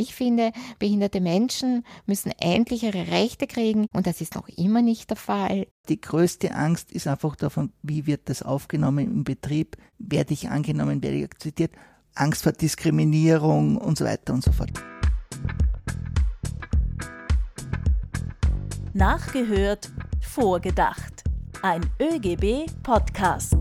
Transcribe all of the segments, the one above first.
ich finde, behinderte Menschen müssen endlich ihre Rechte kriegen und das ist noch immer nicht der Fall. Die größte Angst ist einfach davon, wie wird das aufgenommen im Betrieb, werde ich angenommen, werde ich akzeptiert, Angst vor Diskriminierung und so weiter und so fort. Nachgehört, vorgedacht. Ein ÖGB-Podcast.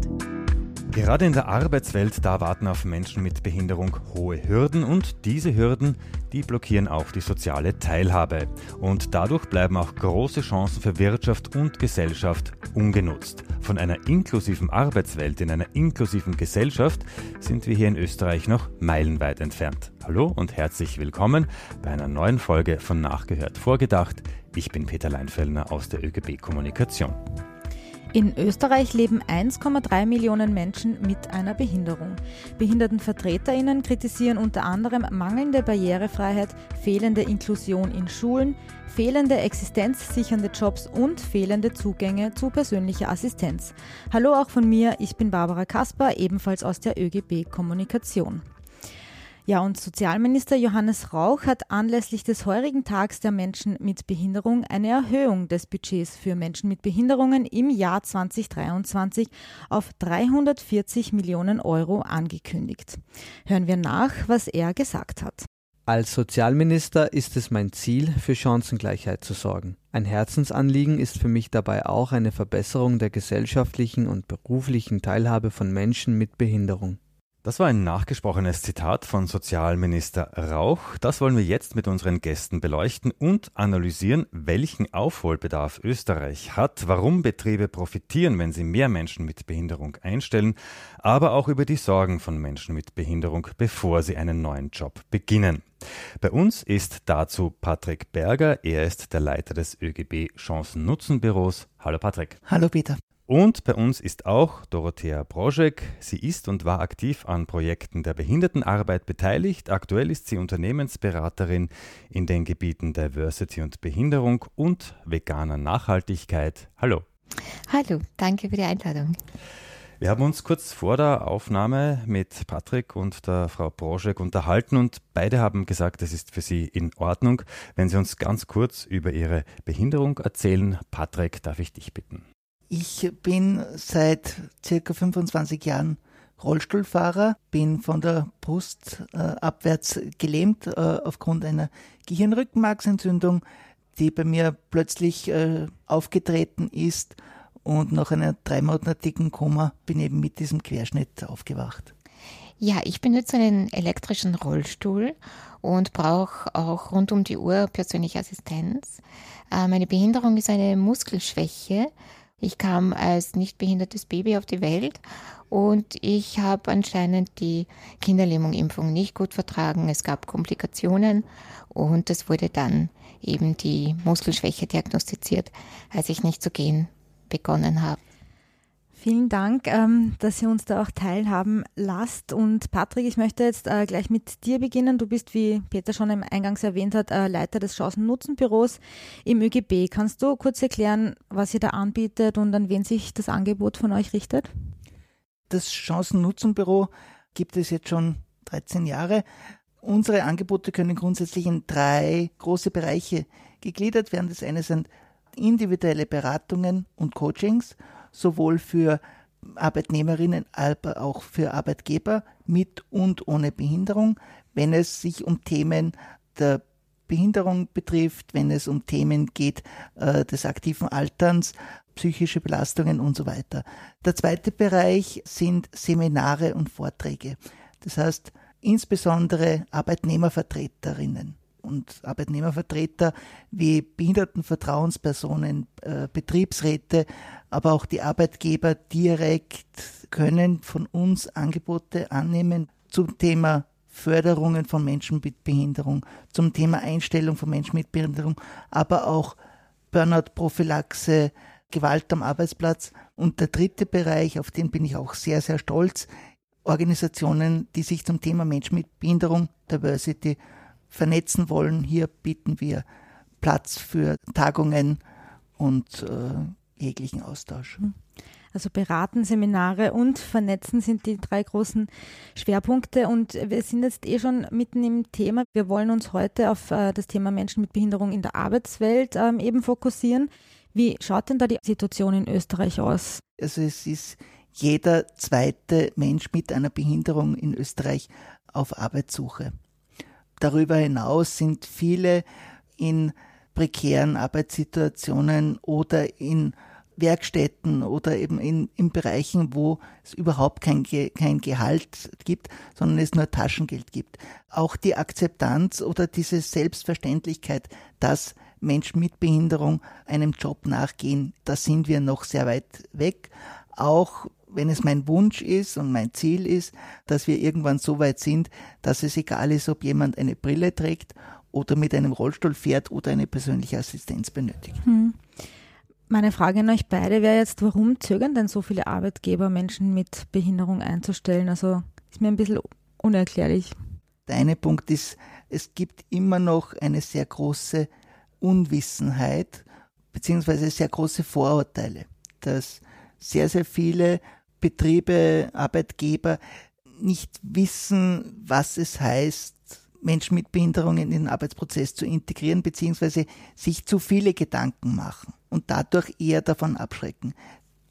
Gerade in der Arbeitswelt, da warten auf Menschen mit Behinderung hohe Hürden und diese Hürden, die blockieren auch die soziale Teilhabe. Und dadurch bleiben auch große Chancen für Wirtschaft und Gesellschaft ungenutzt. Von einer inklusiven Arbeitswelt in einer inklusiven Gesellschaft sind wir hier in Österreich noch meilenweit entfernt. Hallo und herzlich willkommen bei einer neuen Folge von Nachgehört Vorgedacht. Ich bin Peter Leinfellner aus der ÖGB Kommunikation. In Österreich leben 1,3 Millionen Menschen mit einer Behinderung. Behindertenvertreterinnen kritisieren unter anderem mangelnde Barrierefreiheit, fehlende Inklusion in Schulen, fehlende existenzsichernde Jobs und fehlende Zugänge zu persönlicher Assistenz. Hallo auch von mir, ich bin Barbara Kasper, ebenfalls aus der ÖGB Kommunikation. Ja, und Sozialminister Johannes Rauch hat anlässlich des heurigen Tags der Menschen mit Behinderung eine Erhöhung des Budgets für Menschen mit Behinderungen im Jahr 2023 auf 340 Millionen Euro angekündigt. Hören wir nach, was er gesagt hat. Als Sozialminister ist es mein Ziel, für Chancengleichheit zu sorgen. Ein Herzensanliegen ist für mich dabei auch eine Verbesserung der gesellschaftlichen und beruflichen Teilhabe von Menschen mit Behinderung. Das war ein nachgesprochenes Zitat von Sozialminister Rauch. Das wollen wir jetzt mit unseren Gästen beleuchten und analysieren, welchen Aufholbedarf Österreich hat, warum Betriebe profitieren, wenn sie mehr Menschen mit Behinderung einstellen, aber auch über die Sorgen von Menschen mit Behinderung, bevor sie einen neuen Job beginnen. Bei uns ist dazu Patrick Berger. Er ist der Leiter des ÖGB Chancen-Nutzen-Büros. Hallo Patrick. Hallo Peter. Und bei uns ist auch Dorothea Broschek. Sie ist und war aktiv an Projekten der Behindertenarbeit beteiligt. Aktuell ist sie Unternehmensberaterin in den Gebieten Diversity und Behinderung und veganer Nachhaltigkeit. Hallo. Hallo, danke für die Einladung. Wir haben uns kurz vor der Aufnahme mit Patrick und der Frau Broschek unterhalten und beide haben gesagt, es ist für sie in Ordnung, wenn sie uns ganz kurz über ihre Behinderung erzählen. Patrick, darf ich dich bitten? Ich bin seit circa 25 Jahren Rollstuhlfahrer, bin von der Brust äh, abwärts gelähmt äh, aufgrund einer Gehirnrückenmarksentzündung, die bei mir plötzlich äh, aufgetreten ist und nach einer dreimonatigen Koma bin eben mit diesem Querschnitt aufgewacht. Ja, ich benutze einen elektrischen Rollstuhl und brauche auch rund um die Uhr persönliche Assistenz. Äh, meine Behinderung ist eine Muskelschwäche ich kam als nicht behindertes Baby auf die Welt und ich habe anscheinend die Kinderlähmungimpfung nicht gut vertragen. Es gab Komplikationen und es wurde dann eben die Muskelschwäche diagnostiziert, als ich nicht zu gehen begonnen habe. Vielen Dank, ähm, dass ihr uns da auch teilhaben lasst. Und Patrick, ich möchte jetzt äh, gleich mit dir beginnen. Du bist, wie Peter schon im Eingangs erwähnt hat, äh, Leiter des Chancen-Nutzen-Büros im ÖGB. Kannst du kurz erklären, was ihr da anbietet und an wen sich das Angebot von euch richtet? Das Chancen-Nutzen-Büro gibt es jetzt schon 13 Jahre. Unsere Angebote können grundsätzlich in drei große Bereiche gegliedert werden. Das eine sind individuelle Beratungen und Coachings sowohl für Arbeitnehmerinnen, aber auch für Arbeitgeber mit und ohne Behinderung, wenn es sich um Themen der Behinderung betrifft, wenn es um Themen geht äh, des aktiven Alterns, psychische Belastungen und so weiter. Der zweite Bereich sind Seminare und Vorträge. Das heißt, insbesondere Arbeitnehmervertreterinnen und Arbeitnehmervertreter wie Behindertenvertrauenspersonen, äh, Betriebsräte, aber auch die Arbeitgeber direkt können von uns Angebote annehmen zum Thema Förderungen von Menschen mit Behinderung, zum Thema Einstellung von Menschen mit Behinderung, aber auch Burnout-Prophylaxe, Gewalt am Arbeitsplatz. Und der dritte Bereich, auf den bin ich auch sehr, sehr stolz, Organisationen, die sich zum Thema Menschen mit Behinderung, Diversity vernetzen wollen. Hier bieten wir Platz für Tagungen und äh, jeglichen Austausch. Hm. Also beraten, Seminare und vernetzen sind die drei großen Schwerpunkte. Und wir sind jetzt eh schon mitten im Thema. Wir wollen uns heute auf äh, das Thema Menschen mit Behinderung in der Arbeitswelt ähm, eben fokussieren. Wie schaut denn da die Situation in Österreich aus? Also es ist jeder zweite Mensch mit einer Behinderung in Österreich auf Arbeitssuche. Darüber hinaus sind viele in prekären Arbeitssituationen oder in Werkstätten oder eben in, in Bereichen, wo es überhaupt kein, kein Gehalt gibt, sondern es nur Taschengeld gibt. Auch die Akzeptanz oder diese Selbstverständlichkeit, dass Menschen mit Behinderung einem Job nachgehen, da sind wir noch sehr weit weg. Auch wenn es mein Wunsch ist und mein Ziel ist, dass wir irgendwann so weit sind, dass es egal ist, ob jemand eine Brille trägt oder mit einem Rollstuhl fährt oder eine persönliche Assistenz benötigt. Hm. Meine Frage an euch beide wäre jetzt, warum zögern denn so viele Arbeitgeber, Menschen mit Behinderung einzustellen? Also ist mir ein bisschen unerklärlich. Der eine Punkt ist, es gibt immer noch eine sehr große Unwissenheit beziehungsweise sehr große Vorurteile, dass sehr, sehr viele Betriebe, Arbeitgeber nicht wissen, was es heißt, Menschen mit Behinderungen in den Arbeitsprozess zu integrieren, beziehungsweise sich zu viele Gedanken machen und dadurch eher davon abschrecken.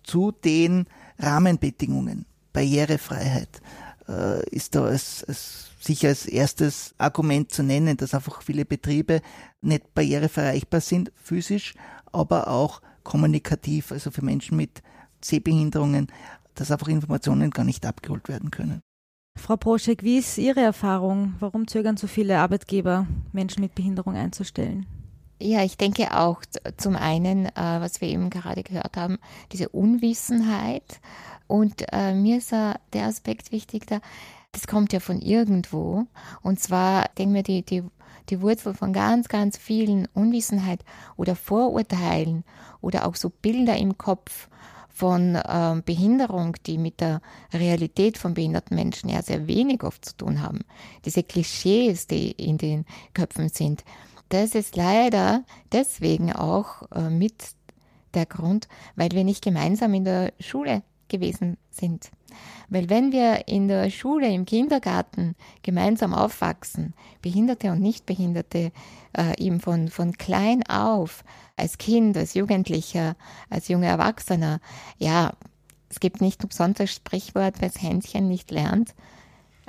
Zu den Rahmenbedingungen, Barrierefreiheit äh, ist da als, als, sicher als erstes Argument zu nennen, dass einfach viele Betriebe nicht barrierefrei erreichbar sind, physisch, aber auch kommunikativ, also für Menschen mit Sehbehinderungen, dass einfach Informationen gar nicht abgeholt werden können. Frau Proschek, wie ist Ihre Erfahrung? Warum zögern so viele Arbeitgeber, Menschen mit Behinderung einzustellen? Ja, ich denke auch zum einen, äh, was wir eben gerade gehört haben, diese Unwissenheit. Und äh, mir ist äh, der Aspekt wichtig, da, das kommt ja von irgendwo. Und zwar, denke mir, die, die, die Wurzel von ganz, ganz vielen Unwissenheit oder Vorurteilen oder auch so Bilder im Kopf von äh, Behinderung, die mit der Realität von behinderten Menschen ja sehr wenig oft zu tun haben. Diese Klischees, die in den Köpfen sind, das ist leider deswegen auch äh, mit der Grund, weil wir nicht gemeinsam in der Schule gewesen sind. Weil wenn wir in der Schule, im Kindergarten gemeinsam aufwachsen, Behinderte und Nichtbehinderte, äh, eben von, von klein auf, als Kind, als Jugendlicher, als junger Erwachsener, ja, es gibt nicht umsonst das Sprichwort, wer das Händchen nicht lernt.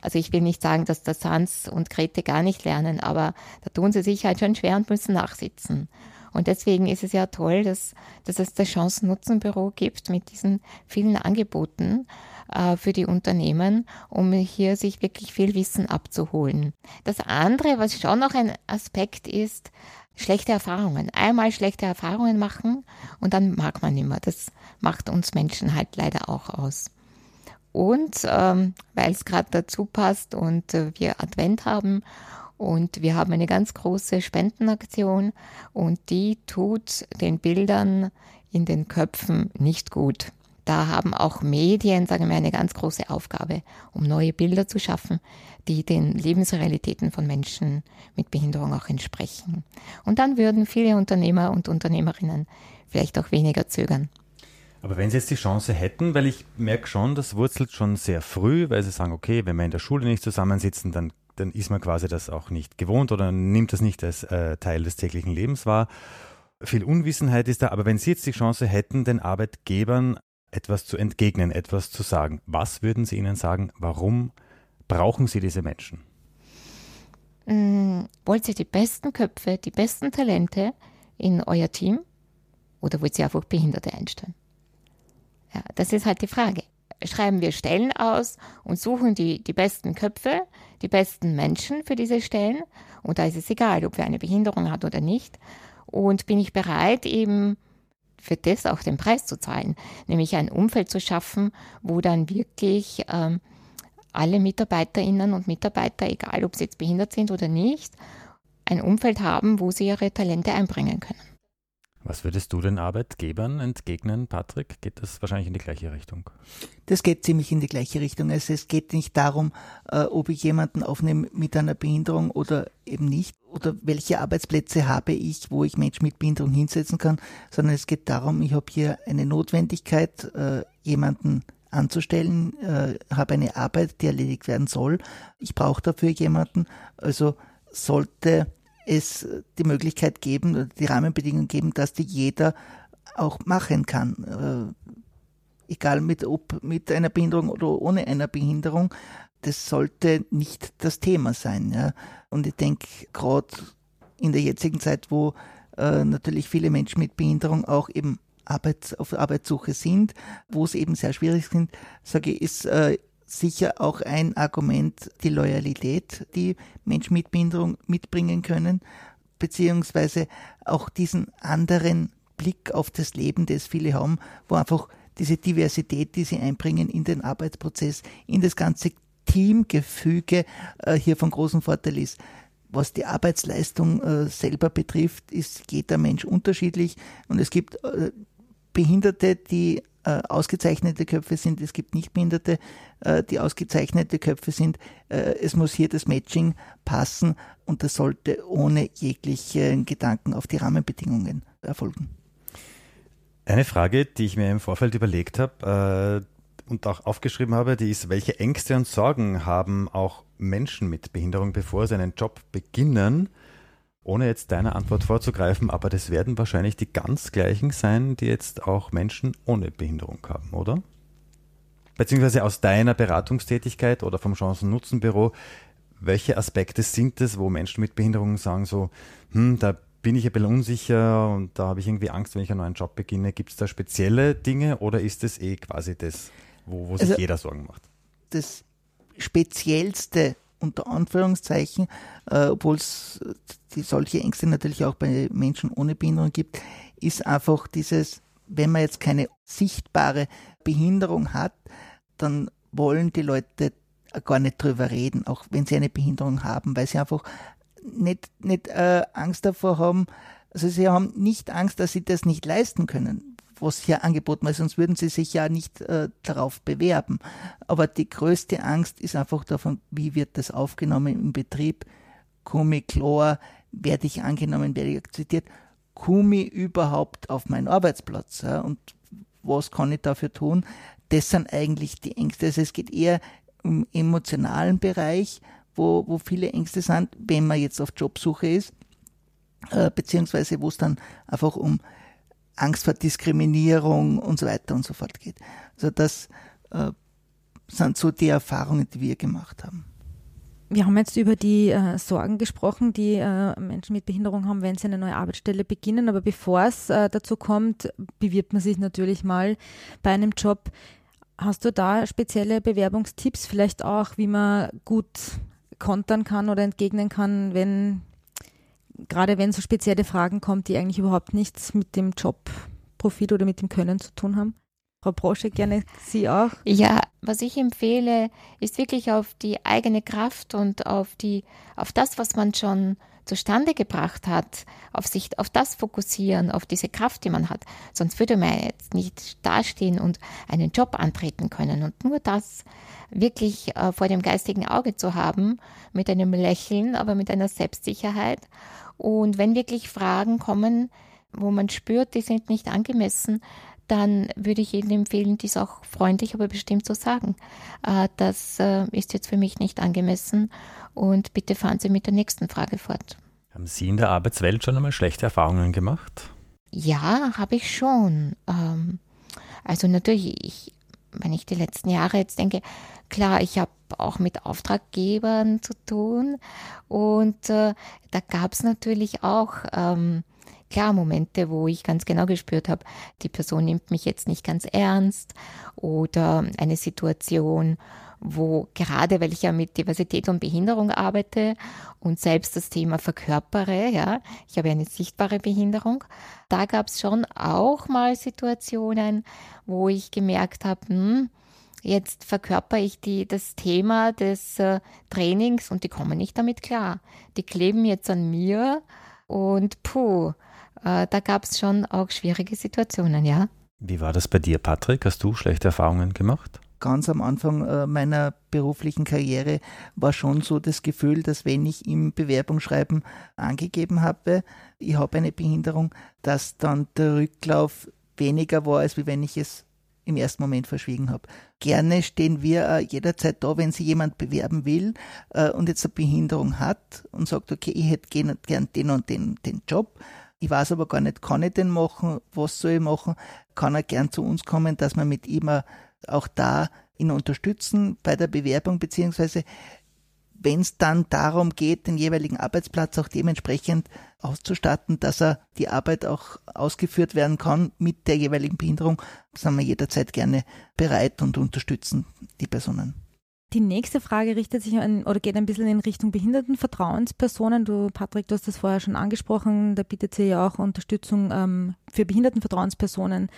Also ich will nicht sagen, dass der Sans und Grete gar nicht lernen, aber da tun sie sich halt schon schwer und müssen nachsitzen. Und deswegen ist es ja toll, dass, dass es das Chancen-Nutzen-Büro gibt mit diesen vielen Angeboten äh, für die Unternehmen, um hier sich wirklich viel Wissen abzuholen. Das andere, was schon noch ein Aspekt ist, schlechte Erfahrungen. Einmal schlechte Erfahrungen machen und dann mag man mehr. Das macht uns Menschen halt leider auch aus. Und ähm, weil es gerade dazu passt und äh, wir Advent haben und wir haben eine ganz große Spendenaktion und die tut den Bildern in den Köpfen nicht gut. Da haben auch Medien, sagen wir, eine ganz große Aufgabe, um neue Bilder zu schaffen, die den Lebensrealitäten von Menschen mit Behinderung auch entsprechen. Und dann würden viele Unternehmer und Unternehmerinnen vielleicht auch weniger zögern. Aber wenn Sie jetzt die Chance hätten, weil ich merke schon, das wurzelt schon sehr früh, weil Sie sagen, okay, wenn wir in der Schule nicht zusammensitzen, dann, dann ist man quasi das auch nicht gewohnt oder nimmt das nicht als äh, Teil des täglichen Lebens wahr. Viel Unwissenheit ist da, aber wenn Sie jetzt die Chance hätten, den Arbeitgebern etwas zu entgegnen, etwas zu sagen, was würden Sie ihnen sagen, warum brauchen Sie diese Menschen? Mm, wollt ihr die besten Köpfe, die besten Talente in euer Team oder wollt ihr einfach Behinderte einstellen? Ja, das ist halt die Frage. Schreiben wir Stellen aus und suchen die, die besten Köpfe, die besten Menschen für diese Stellen. Und da ist es egal, ob wer eine Behinderung hat oder nicht. Und bin ich bereit, eben für das auch den Preis zu zahlen, nämlich ein Umfeld zu schaffen, wo dann wirklich ähm, alle Mitarbeiterinnen und Mitarbeiter, egal ob sie jetzt behindert sind oder nicht, ein Umfeld haben, wo sie ihre Talente einbringen können. Was würdest du den Arbeitgebern entgegnen, Patrick? Geht das wahrscheinlich in die gleiche Richtung? Das geht ziemlich in die gleiche Richtung. Also es geht nicht darum, äh, ob ich jemanden aufnehme mit einer Behinderung oder eben nicht. oder welche Arbeitsplätze habe ich, wo ich Menschen mit Behinderung hinsetzen kann, sondern es geht darum, ich habe hier eine Notwendigkeit, äh, jemanden anzustellen, äh, habe eine Arbeit, die erledigt werden soll. Ich brauche dafür jemanden. Also sollte es die Möglichkeit geben, die Rahmenbedingungen geben, dass die jeder auch machen kann. Äh, egal mit, ob mit einer Behinderung oder ohne einer Behinderung. Das sollte nicht das Thema sein. Ja. Und ich denke, gerade in der jetzigen Zeit, wo äh, natürlich viele Menschen mit Behinderung auch eben Arbeits, auf Arbeitssuche sind, wo es eben sehr schwierig sind, sage ich, ist äh, sicher auch ein Argument die Loyalität, die Menschen mit Behinderung mitbringen können, beziehungsweise auch diesen anderen Blick auf das Leben, das viele haben, wo einfach diese Diversität, die sie einbringen in den Arbeitsprozess, in das ganze Teamgefüge äh, hier von großem Vorteil ist. Was die Arbeitsleistung äh, selber betrifft, ist jeder Mensch unterschiedlich und es gibt äh, Behinderte, die äh, ausgezeichnete Köpfe sind, es gibt Nichtbehinderte, äh, die ausgezeichnete Köpfe sind. Äh, es muss hier das Matching passen und das sollte ohne jeglichen Gedanken auf die Rahmenbedingungen erfolgen. Eine Frage, die ich mir im Vorfeld überlegt habe äh, und auch aufgeschrieben habe, die ist, welche Ängste und Sorgen haben auch Menschen mit Behinderung, bevor sie einen Job beginnen? Ohne jetzt deiner Antwort vorzugreifen, aber das werden wahrscheinlich die ganz gleichen sein, die jetzt auch Menschen ohne Behinderung haben, oder? Beziehungsweise aus deiner Beratungstätigkeit oder vom Chancen-Nutzen-Büro, welche Aspekte sind es, wo Menschen mit Behinderung sagen so, hm, da bin ich ein bisschen unsicher und da habe ich irgendwie Angst, wenn ich einen neuen Job beginne. Gibt es da spezielle Dinge oder ist es eh quasi das, wo, wo sich also, jeder Sorgen macht? Das Speziellste unter Anführungszeichen, äh, obwohl es solche Ängste natürlich auch bei Menschen ohne Behinderung gibt, ist einfach dieses, wenn man jetzt keine sichtbare Behinderung hat, dann wollen die Leute gar nicht drüber reden, auch wenn sie eine Behinderung haben, weil sie einfach nicht, nicht äh, Angst davor haben, also sie haben nicht Angst, dass sie das nicht leisten können, was hier angeboten wird, sonst würden sie sich ja nicht äh, darauf bewerben. Aber die größte Angst ist einfach davon, wie wird das aufgenommen im Betrieb, komme klar, werde ich angenommen, werde ich akzeptiert, komme überhaupt auf meinen Arbeitsplatz ja, und was kann ich dafür tun? Das sind eigentlich die Ängste. Also es geht eher im emotionalen Bereich, wo, wo viele Ängste sind, wenn man jetzt auf Jobsuche ist, äh, beziehungsweise wo es dann einfach um Angst vor Diskriminierung und so weiter und so fort geht. Also das äh, sind so die Erfahrungen, die wir gemacht haben. Wir haben jetzt über die äh, Sorgen gesprochen, die äh, Menschen mit Behinderung haben, wenn sie eine neue Arbeitsstelle beginnen. Aber bevor es äh, dazu kommt, bewirbt man sich natürlich mal bei einem Job. Hast du da spezielle Bewerbungstipps, vielleicht auch, wie man gut kontern kann oder entgegnen kann, wenn gerade wenn so spezielle Fragen kommen, die eigentlich überhaupt nichts mit dem Jobprofil oder mit dem Können zu tun haben? Frau Brosche, gerne Sie auch. Ja, was ich empfehle, ist wirklich auf die eigene Kraft und auf die, auf das, was man schon zustande gebracht hat, auf sich, auf das fokussieren, auf diese Kraft, die man hat. Sonst würde man jetzt nicht dastehen und einen Job antreten können. Und nur das wirklich äh, vor dem geistigen Auge zu haben, mit einem Lächeln, aber mit einer Selbstsicherheit. Und wenn wirklich Fragen kommen, wo man spürt, die sind nicht angemessen, dann würde ich Ihnen empfehlen, dies auch freundlich, aber bestimmt zu sagen. Äh, das äh, ist jetzt für mich nicht angemessen und bitte fahren Sie mit der nächsten Frage fort. Haben Sie in der Arbeitswelt schon einmal schlechte Erfahrungen gemacht? Ja, habe ich schon. Ähm, also natürlich, ich, wenn ich die letzten Jahre jetzt denke, klar, ich habe auch mit Auftraggebern zu tun und äh, da gab es natürlich auch ähm, klar Momente, wo ich ganz genau gespürt habe, die Person nimmt mich jetzt nicht ganz ernst oder eine Situation, wo gerade weil ich ja mit Diversität und Behinderung arbeite und selbst das Thema verkörpere, ja, ich habe eine sichtbare Behinderung, da gab es schon auch mal Situationen, wo ich gemerkt habe, hm, jetzt verkörper ich die, das Thema des äh, Trainings und die kommen nicht damit klar. Die kleben jetzt an mir und puh, äh, da gab es schon auch schwierige Situationen, ja. Wie war das bei dir, Patrick? Hast du schlechte Erfahrungen gemacht? Ganz am Anfang äh, meiner beruflichen Karriere war schon so das Gefühl, dass wenn ich im Bewerbungsschreiben angegeben habe, ich habe eine Behinderung, dass dann der Rücklauf weniger war, als wenn ich es im ersten Moment verschwiegen habe. Gerne stehen wir äh, jederzeit da, wenn sich jemand bewerben will äh, und jetzt eine Behinderung hat und sagt, okay, ich hätte gern, den und den, den Job. Ich weiß aber gar nicht, kann ich den machen? Was soll ich machen? Kann er gern zu uns kommen, dass wir mit ihm auch da ihn unterstützen bei der Bewerbung, beziehungsweise wenn es dann darum geht, den jeweiligen Arbeitsplatz auch dementsprechend auszustatten, dass er die Arbeit auch ausgeführt werden kann mit der jeweiligen Behinderung, sind wir jederzeit gerne bereit und unterstützen die Personen. Die nächste Frage richtet sich an oder geht ein bisschen in Richtung Behindertenvertrauenspersonen. Du, Patrick, du hast das vorher schon angesprochen. Da bietet sie ja auch Unterstützung ähm, für Behindertenvertrauenspersonen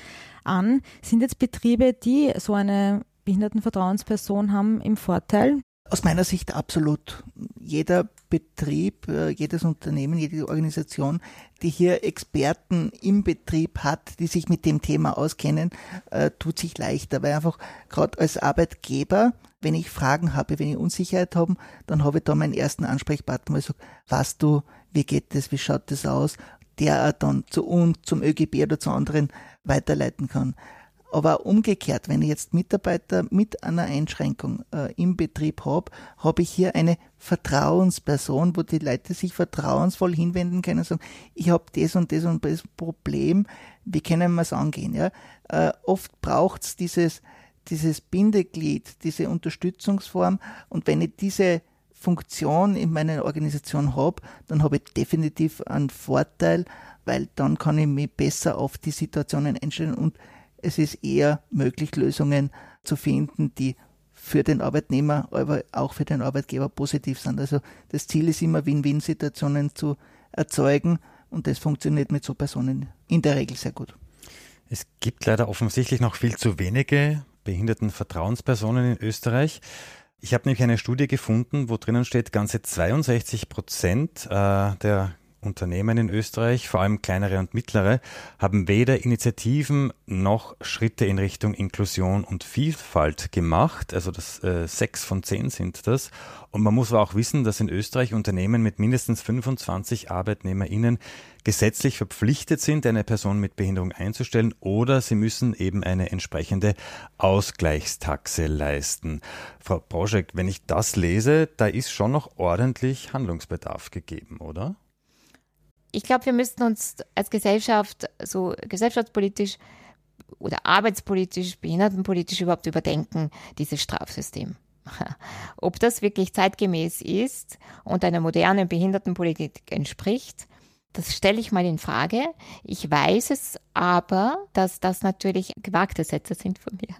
an. Sind jetzt Betriebe, die so eine Behindertenvertrauensperson haben, im Vorteil? Aus meiner Sicht absolut. Jeder Betrieb, äh, jedes Unternehmen, jede Organisation, die hier Experten im Betrieb hat, die sich mit dem Thema auskennen, äh, tut sich leichter, weil einfach gerade als Arbeitgeber, wenn ich Fragen habe, wenn ich Unsicherheit habe, dann habe ich da meinen ersten Ansprechpartner, wo ich sage, was du, wie geht das, wie schaut das aus, der dann zu uns, zum ÖGB oder zu anderen weiterleiten kann. Aber umgekehrt, wenn ich jetzt Mitarbeiter mit einer Einschränkung äh, im Betrieb habe, habe ich hier eine Vertrauensperson, wo die Leute sich vertrauensvoll hinwenden können und sagen, ich habe das und das und das Problem, wie können wir es angehen? Ja? Äh, oft braucht es dieses, dieses Bindeglied, diese Unterstützungsform und wenn ich diese Funktion in meiner Organisation habe, dann habe ich definitiv einen Vorteil, weil dann kann ich mich besser auf die Situationen einstellen und es ist eher möglich, Lösungen zu finden, die für den Arbeitnehmer, aber auch für den Arbeitgeber positiv sind. Also das Ziel ist immer, Win-Win-Situationen zu erzeugen und das funktioniert mit so Personen in der Regel sehr gut. Es gibt leider offensichtlich noch viel zu wenige Behindertenvertrauenspersonen in Österreich. Ich habe nämlich eine Studie gefunden, wo drinnen steht, ganze 62 Prozent äh, der Unternehmen in Österreich, vor allem kleinere und mittlere, haben weder Initiativen noch Schritte in Richtung Inklusion und Vielfalt gemacht. Also das äh, sechs von zehn sind das. Und man muss aber auch wissen, dass in Österreich Unternehmen mit mindestens 25 ArbeitnehmerInnen gesetzlich verpflichtet sind, eine Person mit Behinderung einzustellen oder sie müssen eben eine entsprechende Ausgleichstaxe leisten. Frau Broschek, wenn ich das lese, da ist schon noch ordentlich Handlungsbedarf gegeben, oder? Ich glaube, wir müssten uns als Gesellschaft so gesellschaftspolitisch oder arbeitspolitisch, behindertenpolitisch überhaupt überdenken, dieses Strafsystem. Ob das wirklich zeitgemäß ist und einer modernen Behindertenpolitik entspricht, das stelle ich mal in Frage. Ich weiß es aber, dass das natürlich gewagte Sätze sind von mir.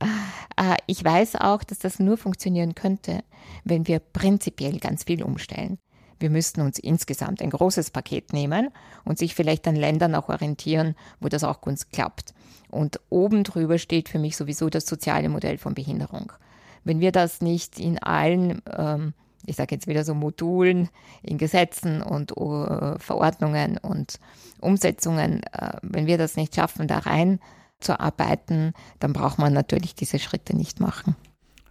Äh, ich weiß auch, dass das nur funktionieren könnte, wenn wir prinzipiell ganz viel umstellen wir müssten uns insgesamt ein großes Paket nehmen und sich vielleicht an Ländern auch orientieren, wo das auch gut klappt. Und oben drüber steht für mich sowieso das soziale Modell von Behinderung. Wenn wir das nicht in allen, ähm, ich sage jetzt wieder so Modulen, in Gesetzen und uh, Verordnungen und Umsetzungen, äh, wenn wir das nicht schaffen, da rein zu arbeiten, dann braucht man natürlich diese Schritte nicht machen.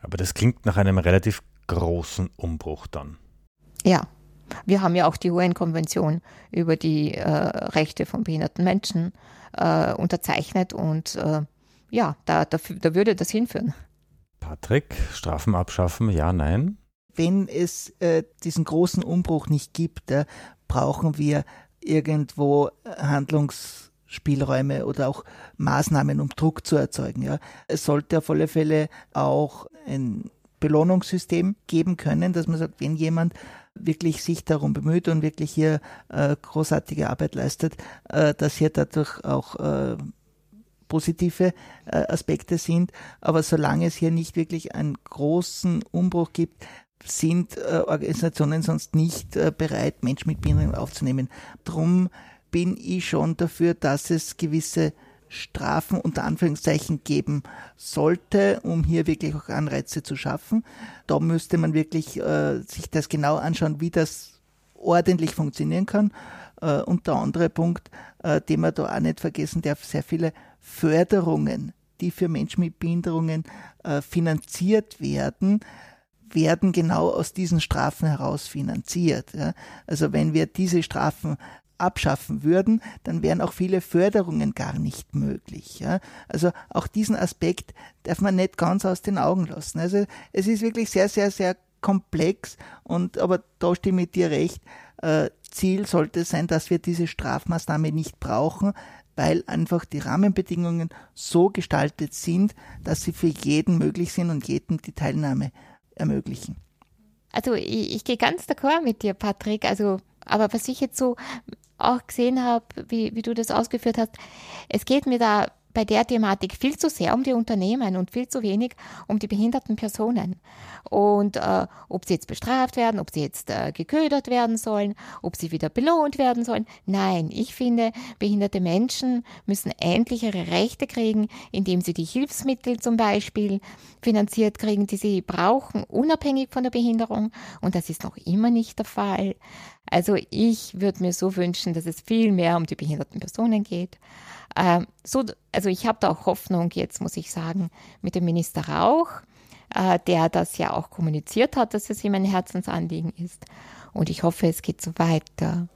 Aber das klingt nach einem relativ großen Umbruch dann. Ja, wir haben ja auch die UN-Konvention über die äh, Rechte von behinderten Menschen äh, unterzeichnet und äh, ja, da, da, da würde das hinführen. Patrick, Strafen abschaffen, ja, nein? Wenn es äh, diesen großen Umbruch nicht gibt, brauchen wir irgendwo Handlungsspielräume oder auch Maßnahmen, um Druck zu erzeugen. Ja. Es sollte auf alle Fälle auch ein Belohnungssystem geben können, dass man sagt, wenn jemand wirklich sich darum bemüht und wirklich hier äh, großartige Arbeit leistet, äh, dass hier dadurch auch äh, positive äh, Aspekte sind. Aber solange es hier nicht wirklich einen großen Umbruch gibt, sind äh, Organisationen sonst nicht äh, bereit, Menschen mit Behinderung aufzunehmen. Drum bin ich schon dafür, dass es gewisse Strafen unter Anführungszeichen geben sollte, um hier wirklich auch Anreize zu schaffen. Da müsste man wirklich äh, sich das genau anschauen, wie das ordentlich funktionieren kann. Äh, und der andere Punkt, äh, den man da auch nicht vergessen darf, sehr viele Förderungen die für Menschen mit Behinderungen äh, finanziert werden, werden genau aus diesen Strafen heraus finanziert. Ja. Also wenn wir diese Strafen abschaffen würden, dann wären auch viele Förderungen gar nicht möglich. Ja. Also auch diesen Aspekt darf man nicht ganz aus den Augen lassen. Also es ist wirklich sehr, sehr, sehr komplex und aber da stimme ich dir recht. Äh, Ziel sollte sein, dass wir diese Strafmaßnahme nicht brauchen, weil einfach die Rahmenbedingungen so gestaltet sind, dass sie für jeden möglich sind und jedem die Teilnahme ermöglichen. Also ich, ich gehe ganz d'accord mit dir, Patrick. Also, aber was ich jetzt so auch gesehen habe, wie, wie du das ausgeführt hast, es geht mir da bei der Thematik viel zu sehr um die Unternehmen und viel zu wenig um die behinderten Personen. Und äh, ob sie jetzt bestraft werden, ob sie jetzt äh, geködert werden sollen, ob sie wieder belohnt werden sollen. Nein, ich finde, behinderte Menschen müssen endlich ihre Rechte kriegen, indem sie die Hilfsmittel zum Beispiel finanziert kriegen, die sie brauchen, unabhängig von der Behinderung. Und das ist noch immer nicht der Fall. Also ich würde mir so wünschen, dass es viel mehr um die behinderten Personen geht. Ähm, so, also ich habe da auch Hoffnung, jetzt muss ich sagen, mit dem Minister Rauch, äh, der das ja auch kommuniziert hat, dass es ihm ein Herzensanliegen ist. Und ich hoffe, es geht so weiter.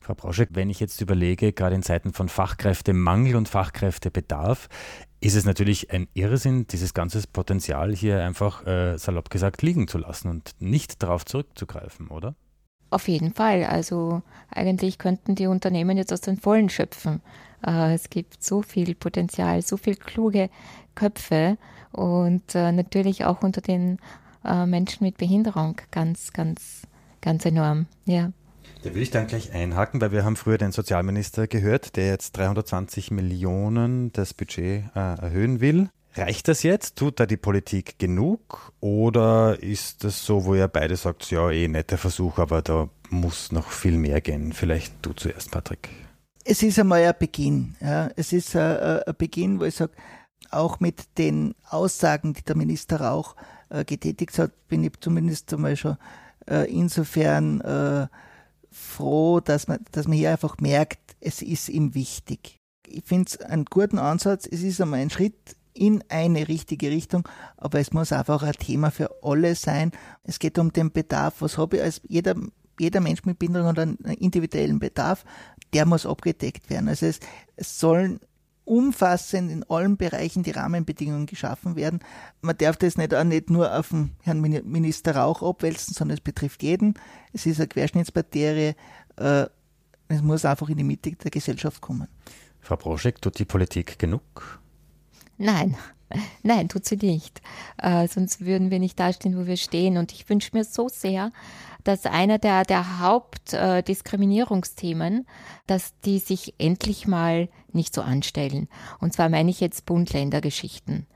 Frau Brauschek, wenn ich jetzt überlege, gerade in Zeiten von Fachkräftemangel und Fachkräftebedarf, ist es natürlich ein Irrsinn, dieses ganze Potenzial hier einfach äh, salopp gesagt liegen zu lassen und nicht darauf zurückzugreifen, oder? Auf jeden Fall. Also eigentlich könnten die Unternehmen jetzt aus den Vollen schöpfen. Äh, es gibt so viel Potenzial, so viel kluge Köpfe und äh, natürlich auch unter den äh, Menschen mit Behinderung ganz, ganz, ganz enorm. Ja. Da will ich dann gleich einhaken, weil wir haben früher den Sozialminister gehört, der jetzt 320 Millionen das Budget erhöhen will. Reicht das jetzt? Tut da die Politik genug? Oder ist das so, wo ihr beide sagt, ja, eh netter Versuch, aber da muss noch viel mehr gehen? Vielleicht du zuerst, Patrick es ist einmal ein Beginn. Ja. Es ist ein, ein Beginn, wo ich sage, auch mit den Aussagen, die der Minister Rauch äh, getätigt hat, bin ich zumindest einmal schon äh, insofern äh, froh, dass man, dass man hier einfach merkt, es ist ihm wichtig. Ich finde es einen guten Ansatz. Es ist einmal ein Schritt in eine richtige Richtung, aber es muss einfach ein Thema für alle sein. Es geht um den Bedarf. Was habe ich als jeder jeder Mensch mit Behinderung hat einen individuellen Bedarf der muss abgedeckt werden. Also es, es sollen umfassend in allen Bereichen die Rahmenbedingungen geschaffen werden. Man darf das nicht auch nicht nur auf den Herrn Minister Rauch abwälzen, sondern es betrifft jeden. Es ist eine Querschnittsbakterie. Äh, es muss einfach in die Mitte der Gesellschaft kommen. Frau Broschek, tut die Politik genug? Nein, nein, tut sie nicht. Äh, sonst würden wir nicht dastehen, wo wir stehen. Und ich wünsche mir so sehr, dass einer der, der Hauptdiskriminierungsthemen, äh, dass die sich endlich mal nicht so anstellen. Und zwar meine ich jetzt Bund-Länder-Geschichten.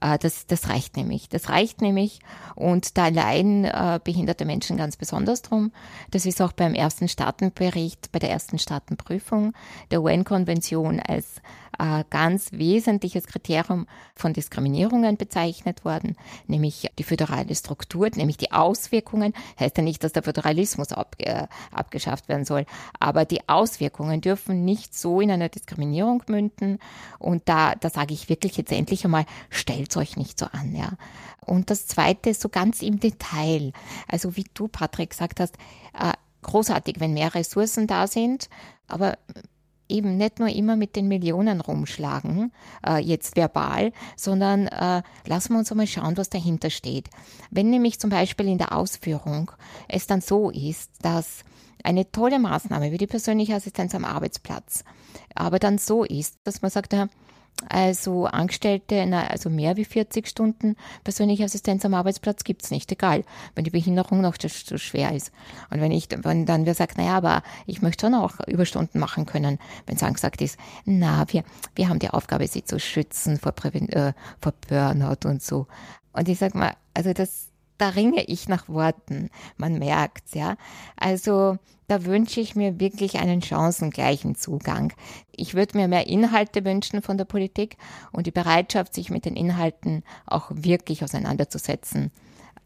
Äh, das, das reicht nämlich. Das reicht nämlich. Und da leiden äh, behinderte Menschen ganz besonders drum. Das ist auch beim ersten Staatenbericht, bei der ersten Staatenprüfung der UN-Konvention als äh, ganz wesentliches Kriterium von Diskriminierungen bezeichnet worden, nämlich die föderale Struktur, nämlich die Auswirkungen. Heißt ja nicht, dass der Föderalismus ab, äh, abgeschafft werden soll, aber die Auswirkungen dürfen nicht so in einer Diskriminierung münden. Und da, da sage ich wirklich jetzt endlich einmal, stellt euch nicht so an, ja. Und das Zweite so ganz im Detail. Also wie du, Patrick, gesagt hast, äh, großartig, wenn mehr Ressourcen da sind, aber eben nicht nur immer mit den Millionen rumschlagen, äh, jetzt verbal, sondern äh, lassen wir uns einmal schauen, was dahinter steht. Wenn nämlich zum Beispiel in der Ausführung es dann so ist, dass eine tolle Maßnahme wie die persönliche Assistenz am Arbeitsplatz aber dann so ist, dass man sagt, ja, also Angestellte, also mehr wie 40 Stunden persönliche Assistenz am Arbeitsplatz gibt's nicht, egal, wenn die Behinderung noch so schwer ist. Und wenn ich, wenn dann wer sagt, naja, aber ich möchte schon auch Überstunden machen können, wenn es angesagt ist, na, wir, wir haben die Aufgabe, sie zu schützen vor, Präven äh, vor Burnout und so. Und ich sag mal, also das, da ringe ich nach Worten. Man merkt's, ja. Also da wünsche ich mir wirklich einen chancengleichen Zugang. Ich würde mir mehr Inhalte wünschen von der Politik und die Bereitschaft, sich mit den Inhalten auch wirklich auseinanderzusetzen.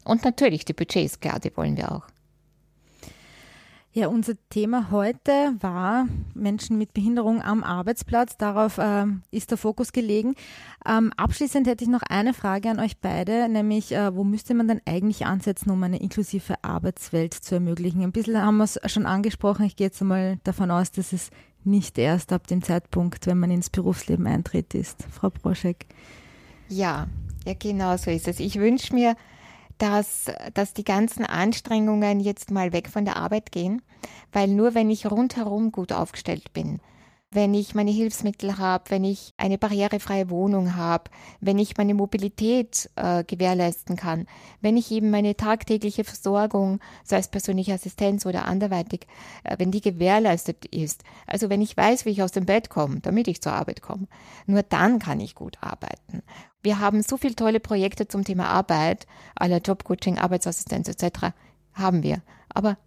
Und natürlich die Budgets, klar, die wollen wir auch. Ja, unser Thema heute war Menschen mit Behinderung am Arbeitsplatz. Darauf äh, ist der Fokus gelegen. Ähm, abschließend hätte ich noch eine Frage an euch beide, nämlich äh, wo müsste man denn eigentlich ansetzen, um eine inklusive Arbeitswelt zu ermöglichen? Ein bisschen haben wir es schon angesprochen. Ich gehe jetzt einmal davon aus, dass es nicht erst ab dem Zeitpunkt, wenn man ins Berufsleben eintritt, ist. Frau Broschek. Ja, ja, genau so ist es. Ich wünsche mir, dass, dass die ganzen Anstrengungen jetzt mal weg von der Arbeit gehen, weil nur wenn ich rundherum gut aufgestellt bin, wenn ich meine Hilfsmittel habe, wenn ich eine barrierefreie Wohnung habe, wenn ich meine Mobilität äh, gewährleisten kann, wenn ich eben meine tagtägliche Versorgung, sei es persönliche Assistenz oder anderweitig, äh, wenn die gewährleistet ist, also wenn ich weiß, wie ich aus dem Bett komme, damit ich zur Arbeit komme, nur dann kann ich gut arbeiten. Wir haben so viele tolle Projekte zum Thema Arbeit, aller Jobcoaching, Arbeitsassistenz etc. haben wir. Aber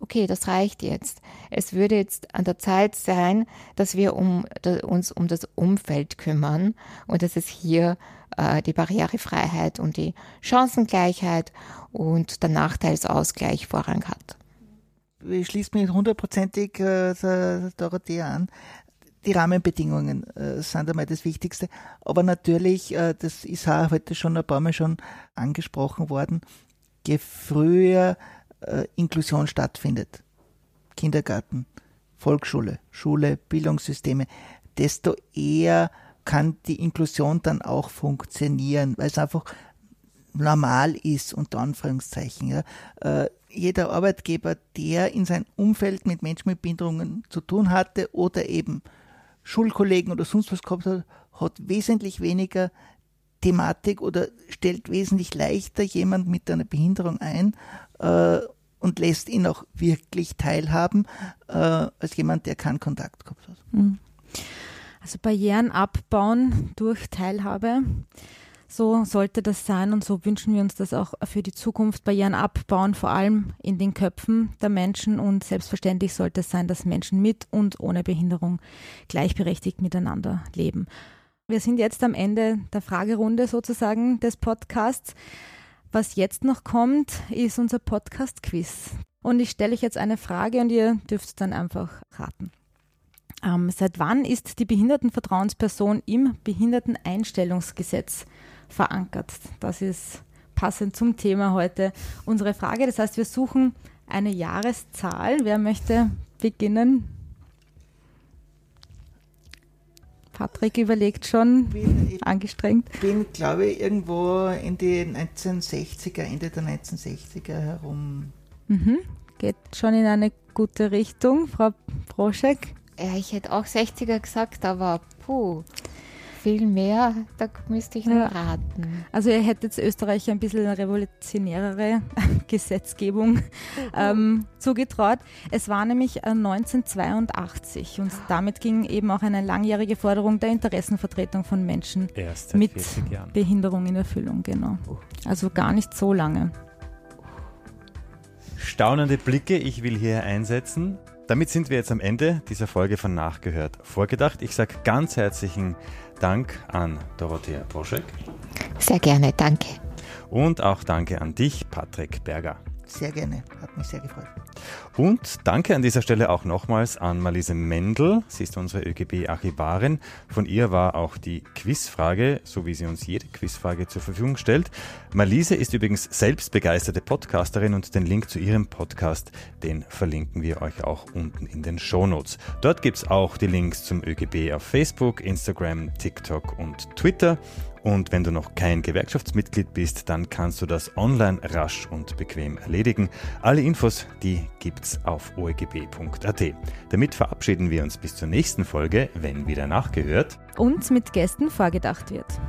okay, das reicht jetzt. Es würde jetzt an der Zeit sein, dass wir um, uns um das Umfeld kümmern und dass es hier äh, die Barrierefreiheit und die Chancengleichheit und der Nachteilsausgleich Vorrang hat. Ich schließe mich hundertprozentig äh, Dorothea an die Rahmenbedingungen äh, sind einmal das Wichtigste. Aber natürlich, äh, das ist auch heute schon ein paar Mal schon angesprochen worden, je früher äh, Inklusion stattfindet, Kindergarten, Volksschule, Schule, Bildungssysteme, desto eher kann die Inklusion dann auch funktionieren, weil es einfach normal ist, unter Anführungszeichen. Ja. Äh, jeder Arbeitgeber, der in seinem Umfeld mit Menschen mit Behinderungen zu tun hatte oder eben Schulkollegen oder sonst was gehabt hat, hat wesentlich weniger Thematik oder stellt wesentlich leichter jemand mit einer Behinderung ein äh, und lässt ihn auch wirklich teilhaben, äh, als jemand, der keinen Kontakt gehabt hat. Hm. Also Barrieren abbauen durch Teilhabe. So sollte das sein und so wünschen wir uns das auch für die Zukunft. Barrieren abbauen, vor allem in den Köpfen der Menschen und selbstverständlich sollte es sein, dass Menschen mit und ohne Behinderung gleichberechtigt miteinander leben. Wir sind jetzt am Ende der Fragerunde sozusagen des Podcasts. Was jetzt noch kommt, ist unser Podcast-Quiz. Und ich stelle euch jetzt eine Frage und ihr dürft dann einfach raten. Ähm, seit wann ist die Behindertenvertrauensperson im Behinderteneinstellungsgesetz verankert. Das ist passend zum Thema heute unsere Frage. Das heißt, wir suchen eine Jahreszahl. Wer möchte beginnen? Patrick überlegt schon, bin, angestrengt. Ich bin, glaube ich, irgendwo in die 1960er, Ende der 1960er herum. Mhm. Geht schon in eine gute Richtung, Frau Broschek. Ja, ich hätte auch 60er gesagt, aber puh viel mehr, da müsste ich nur raten. Also ihr hättet Österreich ein bisschen eine revolutionärere Gesetzgebung ähm, zugetraut. Es war nämlich 1982 äh, und damit ging eben auch eine langjährige Forderung der Interessenvertretung von Menschen mit Behinderung in Erfüllung, genau. Also gar nicht so lange. Staunende Blicke, ich will hier einsetzen. Damit sind wir jetzt am Ende dieser Folge von Nachgehört vorgedacht. Ich sage ganz herzlichen Dank an Dorothea Broschek. Sehr gerne, danke. Und auch danke an dich, Patrick Berger. Sehr gerne, hat mich sehr gefreut. Und danke an dieser Stelle auch nochmals an Marlise Mendel. Sie ist unsere ÖGB-Archivarin. Von ihr war auch die Quizfrage, so wie sie uns jede Quizfrage zur Verfügung stellt. Marlise ist übrigens selbst begeisterte Podcasterin und den Link zu ihrem Podcast, den verlinken wir euch auch unten in den Shownotes. Dort gibt es auch die Links zum ÖGB auf Facebook, Instagram, TikTok und Twitter. Und wenn du noch kein Gewerkschaftsmitglied bist, dann kannst du das online rasch und bequem erledigen. Alle Infos, die gibt's auf oegb.at. Damit verabschieden wir uns bis zur nächsten Folge, wenn wieder nachgehört und mit Gästen vorgedacht wird.